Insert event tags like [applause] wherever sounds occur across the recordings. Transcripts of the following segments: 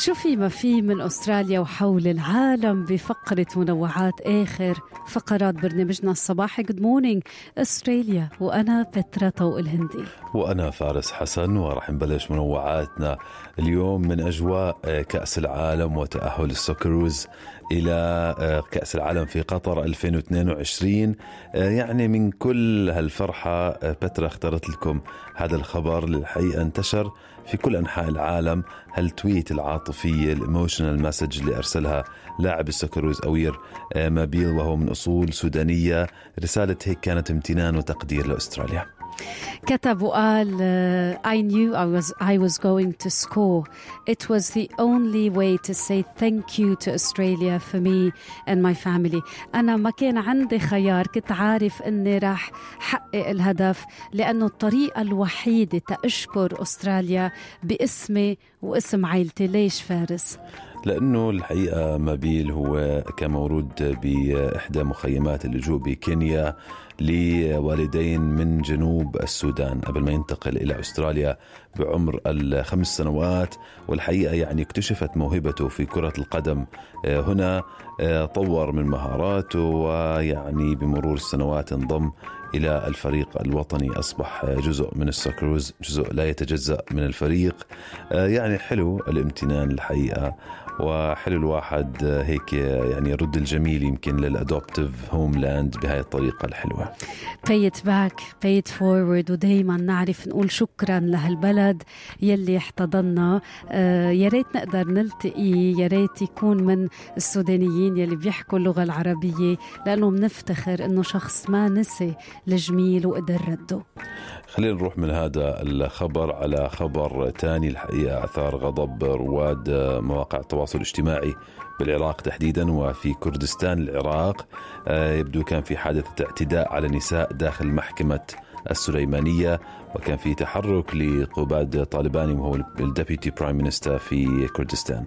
شو في ما في من أستراليا وحول العالم بفقرة منوعات آخر. فقرات برنامجنا الصباحي Good Morning أستراليا وأنا بترا طوق الهندي. وأنا فارس حسن وراح نبلش منوعاتنا اليوم من أجواء كأس العالم وتأهل ال Socceroos إلى كأس العالم في قطر 2022 يعني من كل هالفرحة بترا اخترت لكم هذا الخبر للحقيقة انتشر. في كل أنحاء العالم هال tweet العاطفية ال emotional message اللي أرسلها لاعب ال Socceroos أوير مابيل وهو من أصول سودانية. رسالة هيك كانت امتنان وتقدير لأستراليا. كتب وقال I knew I was I was going to score. It was the only way to say thank you to Australia for me and my family. أنا ما كان عندي خيار كنت عارف إني راح حقق الهدف لأنه الطريقة الوحيدة تأشكر أستراليا باسمي واسم عائلتي ليش فارس؟ لأنه الحقيقة مابيل هو كان مولود بإحدى مخيمات اللجوء بكينيا لوالدين من جنوب السودان قبل ما ينتقل إلى أستراليا بعمر الخمس سنوات والحقيقة يعني اكتشفت موهبته في كرة القدم. هنا طور من مهاراته ويعني بمرور السنوات انضم إلى الفريق الوطني. أصبح جزء من السكروز جزء لا يتجزأ من الفريق. يعني حلو الامتنان الحقيقة. وحلو الواحد هيك يعني يرد الجميل يمكن للأدوبتيف هوم لاند بهاي الطريقة الحلوة. Pay it back pay it forward ودايما نعرف نقول شكرا لهالبلد يلي احتضنا آه يا ريت نقدر نلتقي يا ريت يكون من السودانيين يلي بيحكوا اللغة العربية لأنه بنفتخر إنه شخص ما نسي الجميل وقدر رده. خلينا نروح من هذا الخبر على خبر تاني الحقيقة أثار غضب رواد مواقع التواصل الاجتماعي بالعراق تحديدا وفي كردستان العراق. يبدو كان في حادثة اعتداء على نساء داخل محكمة السليمانية وكان في تحرك لقباد طالباني وهو ال deputy prime minister في كردستان.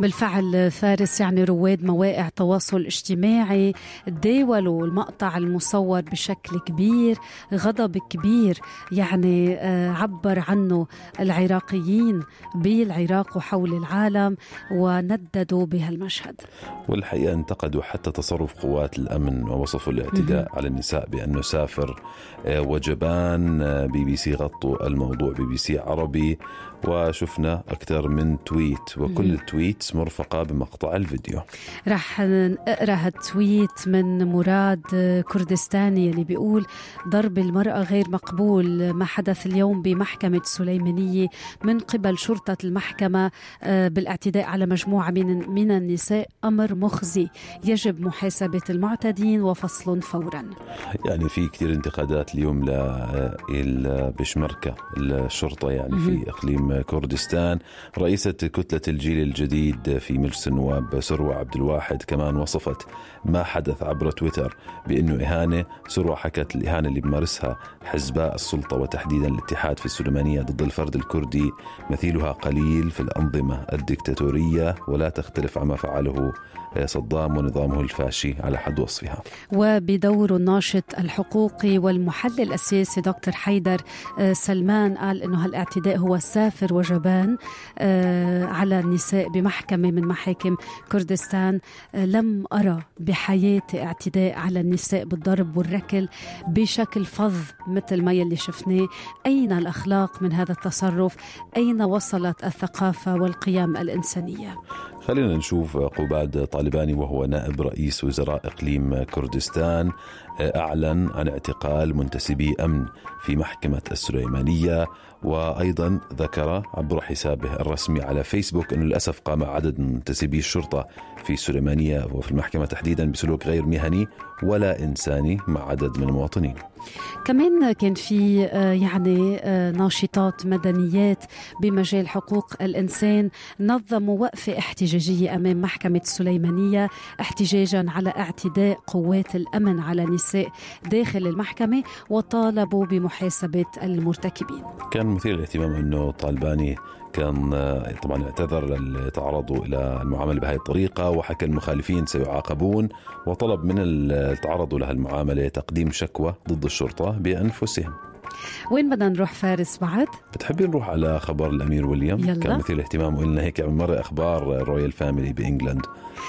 بالفعل فارس يعني رواد مواقع تواصل اجتماعي تداولوا المقطع المصور بشكل كبير غضب كبير يعني عبر عنه العراقيين بالعراق وحول العالم ونددوا بهالمشهد والحقيقة انتقدوا حتى تصرف قوات الأمن ووصفوا الاعتداء على النساء بأنه سافر وجبان بي بي سي غطوا الموضوع بي بي سي عربي وشفنا أكثر من tweet وكل ال tweets مرفقة بمقطع الفيديو. رح نقرأ هال tweet من مراد كردستاني اللي بيقول ضرب المرأة غير مقبول ما حدث اليوم بمحكمة سليمانية من قبل شرطة المحكمة بالاعتداء على مجموعة من, من النساء أمر مخزي يجب محاسبة المعتدين وفصل فورا. يعني في كثير انتقادات اليوم لبشمركة الشرطة يعني في إقليم كردستان رئيسة كتلة الجيل الجديد في مجلس النواب سروة عبد الواحد كمان وصفت ما حدث عبر تويتر بأنه إهانة سروة حكت الإهانة اللي بمارسها حزباء السلطة وتحديدا الاتحاد في السليمانية ضد الفرد الكردي. مثيلها قليل في الأنظمة الدكتاتورية ولا تختلف عما فعله صدام ونظامه الفاشي على حد وصفها. وبدوره الناشط الحقوقي والمحلل السياسي دكتور حيدر سلمان قال إنه هالاعتداء هو سافر وجبان على النساء بمحكمة من محاكم كردستان لم أرى بحياتي اعتداء على النساء بالضرب والركل بشكل فظ مثل ما يلي شفناه. أين الأخلاق من هذا التصرف؟ أين وصلت الثقافة والقيم الإنسانية؟ خلينا نشوف قباد طالباني وهو نائب رئيس وزراء إقليم كردستان أعلن عن اعتقال منتسبي أمن في محكمة السليمانية وأيضا ذكر عبر حسابه الرسمي على فيسبوك أنه للأسف قام عدد من منتسبي الشرطة في السليمانيه وفي المحكمة تحديدا بسلوك غير مهني ولا إنساني مع عدد من المواطنين. كمان كان في يعني ناشطات مدنيات بمجال حقوق الإنسان نظموا وقفة احتجاجية أمام محكمة السليمانيه احتجاجا على اعتداء قوات الأمن على نساء داخل المحكمة وطالبوا بمحاسبة المرتكبين. كان مثير للاهتمام أنه طالباني كان طبعا اعتذر تعرضوا إلى المعاملة بهذه الطريقة وحكى المخالفين سيعاقبون وطلب من اللي تعرضوا لهالمعامله تقديم شكوى ضد الشرطة بأنفسهم وين بدنا نروح فارس بعد؟ بتحبي نروح على خبر الأمير ويليام؟ يلا. كان مثير اهتمام وقلنا هيك من مرة أخبار royal family ب England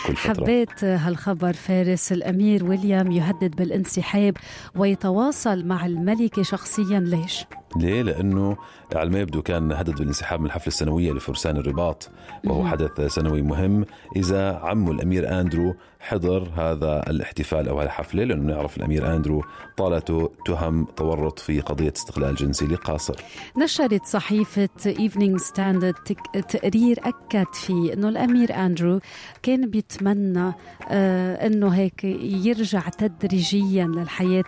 كل فترة حبيت هالخبر فارس الأمير ويليام يهدد بالانسحاب ويتواصل مع الملكة شخصيا ليش؟ ليه؟ لأنه على ما يبدو كان هدد بالانسحاب من الحفلة السنوية لفرسان الرباط وهو. حدث سنوي مهم إذا عمه الأمير أندرو حضر هذا الاحتفال أو الحفلة لأنه نعرف الأمير أندرو طالته تهم تورط في قضية استغلال جنسي لقاصر نشرت صحيفة ايفنينج ستاندرد تقرير أكد فيه أنه الأمير أندرو كان بيتمنى آه أنه هيك يرجع تدريجيا للحياة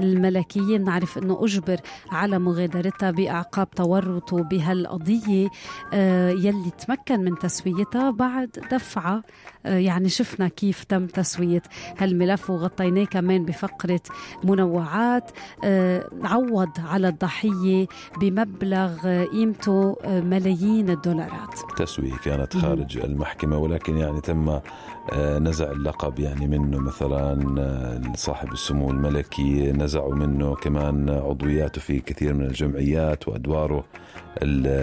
الملكية نعرف أنه أجبر على مغادرتها بأعقاب تورطه بهالقضية آه يلي تمكن من تسويتها بعد دفعة يعني شفنا كيف تم تسوية هالملف وغطيناه كمان بفقرة منوعات. آه عوض على الضحية بمبلغ آه، قيمته آه، ملايين الدولارات. تسوية كانت خارج المحكمة ولكن يعني تم آه، نزع اللقب يعني منه مثلا آه، صاحب السمو الملكي نزعوا منه كمان عضوياته في كثير من الجمعيات وأدواره.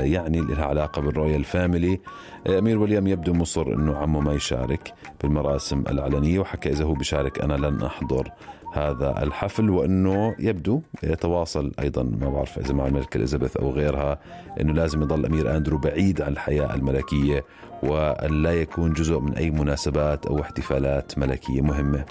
يعني لها علاقة بال royal family. أمير ويليام يبدو مصر أنه عمه ما يشارك بالمراسم العلنية وحكى إذا هو بيشارك أنا لن أحضر هذا الحفل وأنه يبدو يتواصل أيضا ما بعرف إذا مع الملكه إليزابيث أو غيرها إنه لازم يضل أمير أندرو بعيد عن الحياة الملكية وأن لا يكون جزء من أي مناسبات أو احتفالات ملكية مهمة.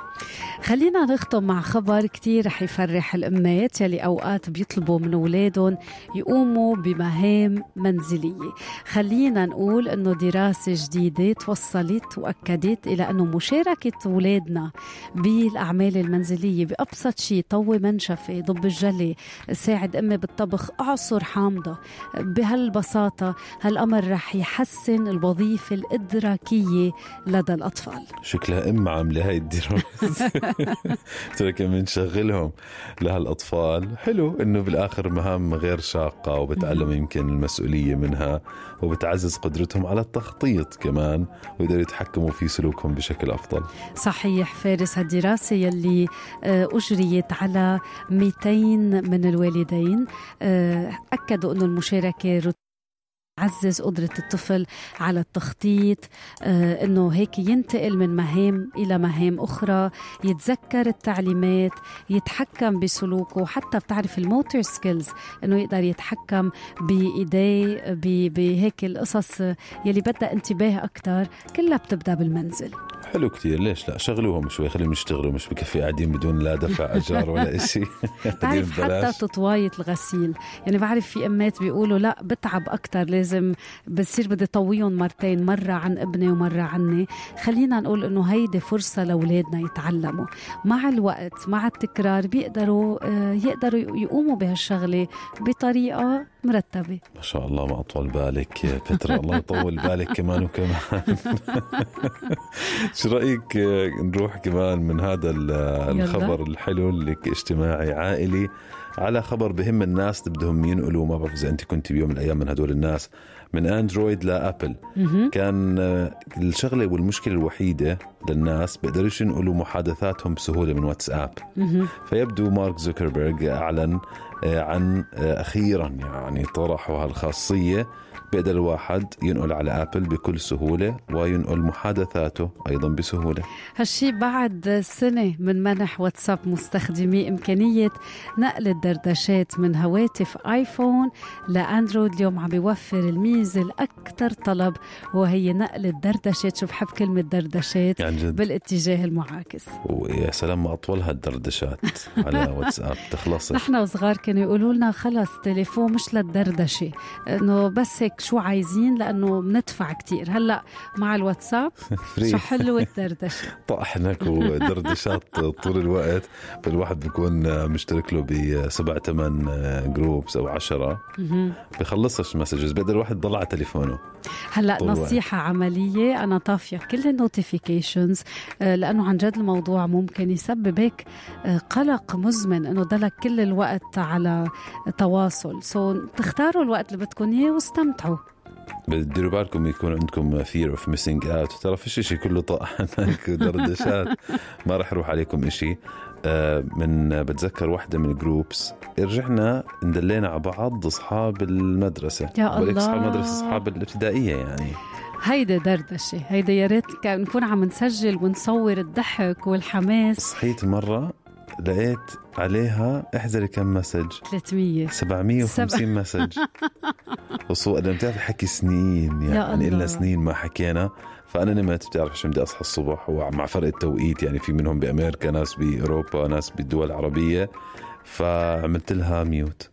خلينا نختم مع خبر كتير رح يفرح الأمات يلي أوقات بيطلبوا من أولادهم يقوموا بمهام منزلية خلينا نقول أنه دراسة جديدة توصلت وأكدت إلى أنه مشاركة أولادنا بالأعمال المنزلية بأبسط شيء طوي منشفة ضب الجلي ساعد أمي بالطبخ أعصر حامضة. بهالبساطة هالأمر رح يحسن الوظيفة الإدراكية لدى الأطفال. شكلها أم عاملة هاي الدراسة. [laughs] قلت لك بنشغلهم لهالأطفال. حلو إنه بالآخر مهام غير شاقة وبتعلم يمكن المسؤولية منها وبتعزز قدرتهم على التخطيط كمان ويقدروا يتحكموا في سلوكهم بشكل أفضل. صحيح فارس هالدراسة يلي أجريت على 200 من الوالدين. آه، أكدوا أنه المشاركة عزز قدرة الطفل على التخطيط آه، أنه هيك ينتقل من مهام إلى مهام أخرى يتذكر التعليمات يتحكم بسلوكه حتى بتعرف الموتور سكيلز أنه يقدر يتحكم بإيديه بهيك القصص يلي بدها انتباه أكثر كلها بتبدأ بالمنزل. حلو كتير ليش لا؟ شغلوهم شوي خليهم يشتغلوا مش بكفي قاعدين بدون لا دفع أجار ولا [laughs] شيء بعرف حتى تطواية الغسيل. يعني بعرف في أمات بيقولوا لا بتعب أكثر لازم بصير بدي طويهم مرتين مرة عن ابني ومرة عني. خلينا نقول إنه هيدي فرصة لأولادنا يتعلموا. مع الوقت مع التكرار بيقدروا آه، يقدروا يقوموا بهالشغلة بطريقة مرتبة. ما شاء الله ما أطول بالك يا بترا الله يطول بالك كمان وكمان. [laughs] [laughs] شو رأيك آه، نروح كمان من هذا ال- الخبر الحلو اللي اجتماعي عائلي على خبر بهم الناس بدهم ينقلوا. ما بعرف إذا أنت كنت بيوم من الأيام من هدول الناس. من اندرويد لابل مهم. كان آه، الشغلة والمشكلة الوحيدة للناس بيقدروش ينقلوا محادثاتهم بسهولة من واتساب. فيبدو مارك زوكربيرج أعلن آه، عن آه، أخيرا يعني طرحوا هالخاصيه بيقدر الواحد ينقل على آبل بكل سهولة وينقل محادثاته أيضا بسهولة. هالشي بعد سنة من منح واتساب مستخدمي إمكانية نقل الدردشات من هواتف آيفون لأندرويد. اليوم عم بيوفر الميزة الأكثر طلب وهي نقل الدردشات. شو بحب كلمة دردشات؟ يعني جد. بالاتجاه المعاكس. ويا سلام ما اطولها الدردشات على [laughs] واتساب تخلصش. نحن وصغار كانوا يقولوا لنا خلص تليفون مش للدردشة. إنه بس هيك شو عايزين؟ لأنه بندفع كتير. هلأ مع الواتساب [laughs] شو فري حلوة الدردشة. [laughs] طحنك ودردشات طول الوقت. فالواحد بيكون مشترك له بسبع ثمان groups أو عشرة. بخلصش messages بيقدر الواحد يضل على تليفونه. هلأ طول الوقت. نصيحة عملية. أنا طافية كل ال notifications لأنه عن جد الموضوع ممكن يسبب هيك آه، قلق مزمن. إنه ضلك كل الوقت على تواصل. so تختاروا الوقت اللي بدكم إياه واستمتعوا. بديروا بالكم يكون عندكم fear of missing out. ترى فيش شيء كله طاح [laughs] هناك دردشات ما راح يروح عليكم شيء آه، من بتذكر واحدة من ال groups رجعنا اندلينا على بعض أصحاب المدرسة. يا الله. أصحاب المدرسة أصحاب الابتدائية يعني. هيدا دردشة. هيدا يا ريت نكون عم نسجل ونصور الضحك والحماس. صحيت مرة لقيت عليها احزري كم message. 300 750 message. [laughs] و so أنا بتعرف حكي سنين يعني. إلنا سنين ما حكينا. فأنا نمت. بتعرف شو بدي أصحى الصبح. ومع فرق التوقيت يعني في منهم بأمريكا ناس بأوروبا ناس بالدول العربية. فعملت لها mute.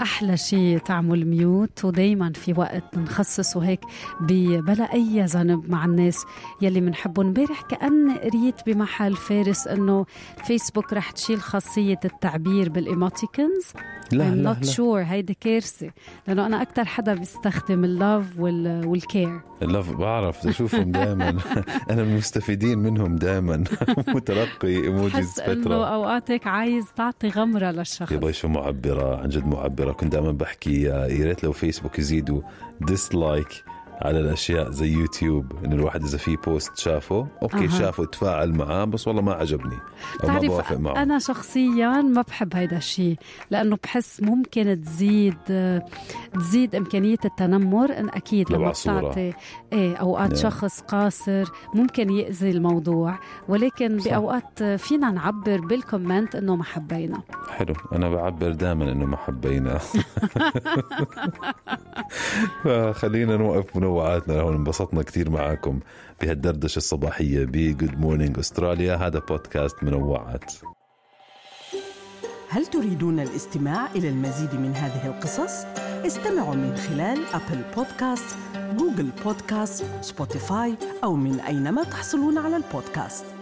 أحلى شيء تعمل mute ودائما في وقت نخصصه هيك بلا أي ذنب مع الناس. يلي بنحبهم امبارح كأن قريت بمحل فارس إنه فيسبوك رح تشيل خاصية التعبير بال emoticons. لا I'm لا not لا. sure. هيدي كارثة. لأنه أنا أكثر حدا بيستخدم ال love وال وال care ال love بعرف اشوفهم دائما [laughs] أنا المستفيدين منهم دائما متلقي emojis بحس إنه فتره اوقات هيك عايز تعطي غمرة للشخص. يا شو معبرة عن جد معبرة. كنت دائما بحكي يا ريت لو فيسبوك يزيدوا. dislike على الأشياء زي يوتيوب انه الواحد إذا في post شافه okay أها. شافه تفاعل معاه بس والله ما عجبني أو ما بوافق معه أنا شخصيا ما بحب هيدا الشيء لأنه بحس ممكن تزيد تزيد إمكانية التنمر إن أكيد لو لما. بتعطي إيه أوقات نعم. شخص قاصر ممكن يأذي الموضوع ولكن صح. بأوقات فينا نعبر بال comment إنه ما حبينا حلو أنا بعبر دائما إنه ما حبينا [laughs] فخلينا نوقف منوعاتنا هون انبسطنا كثير معاكم بهالدردشة الصباحية ب good morning استراليا هذا بودكاست منوعات. هل تريدون الاستماع إلى المزيد من هذه القصص؟ استمعوا من خلال أبل بودكاست، جوجل بودكاست، سبوتيفاي أو من أينما تحصلون على البودكاست.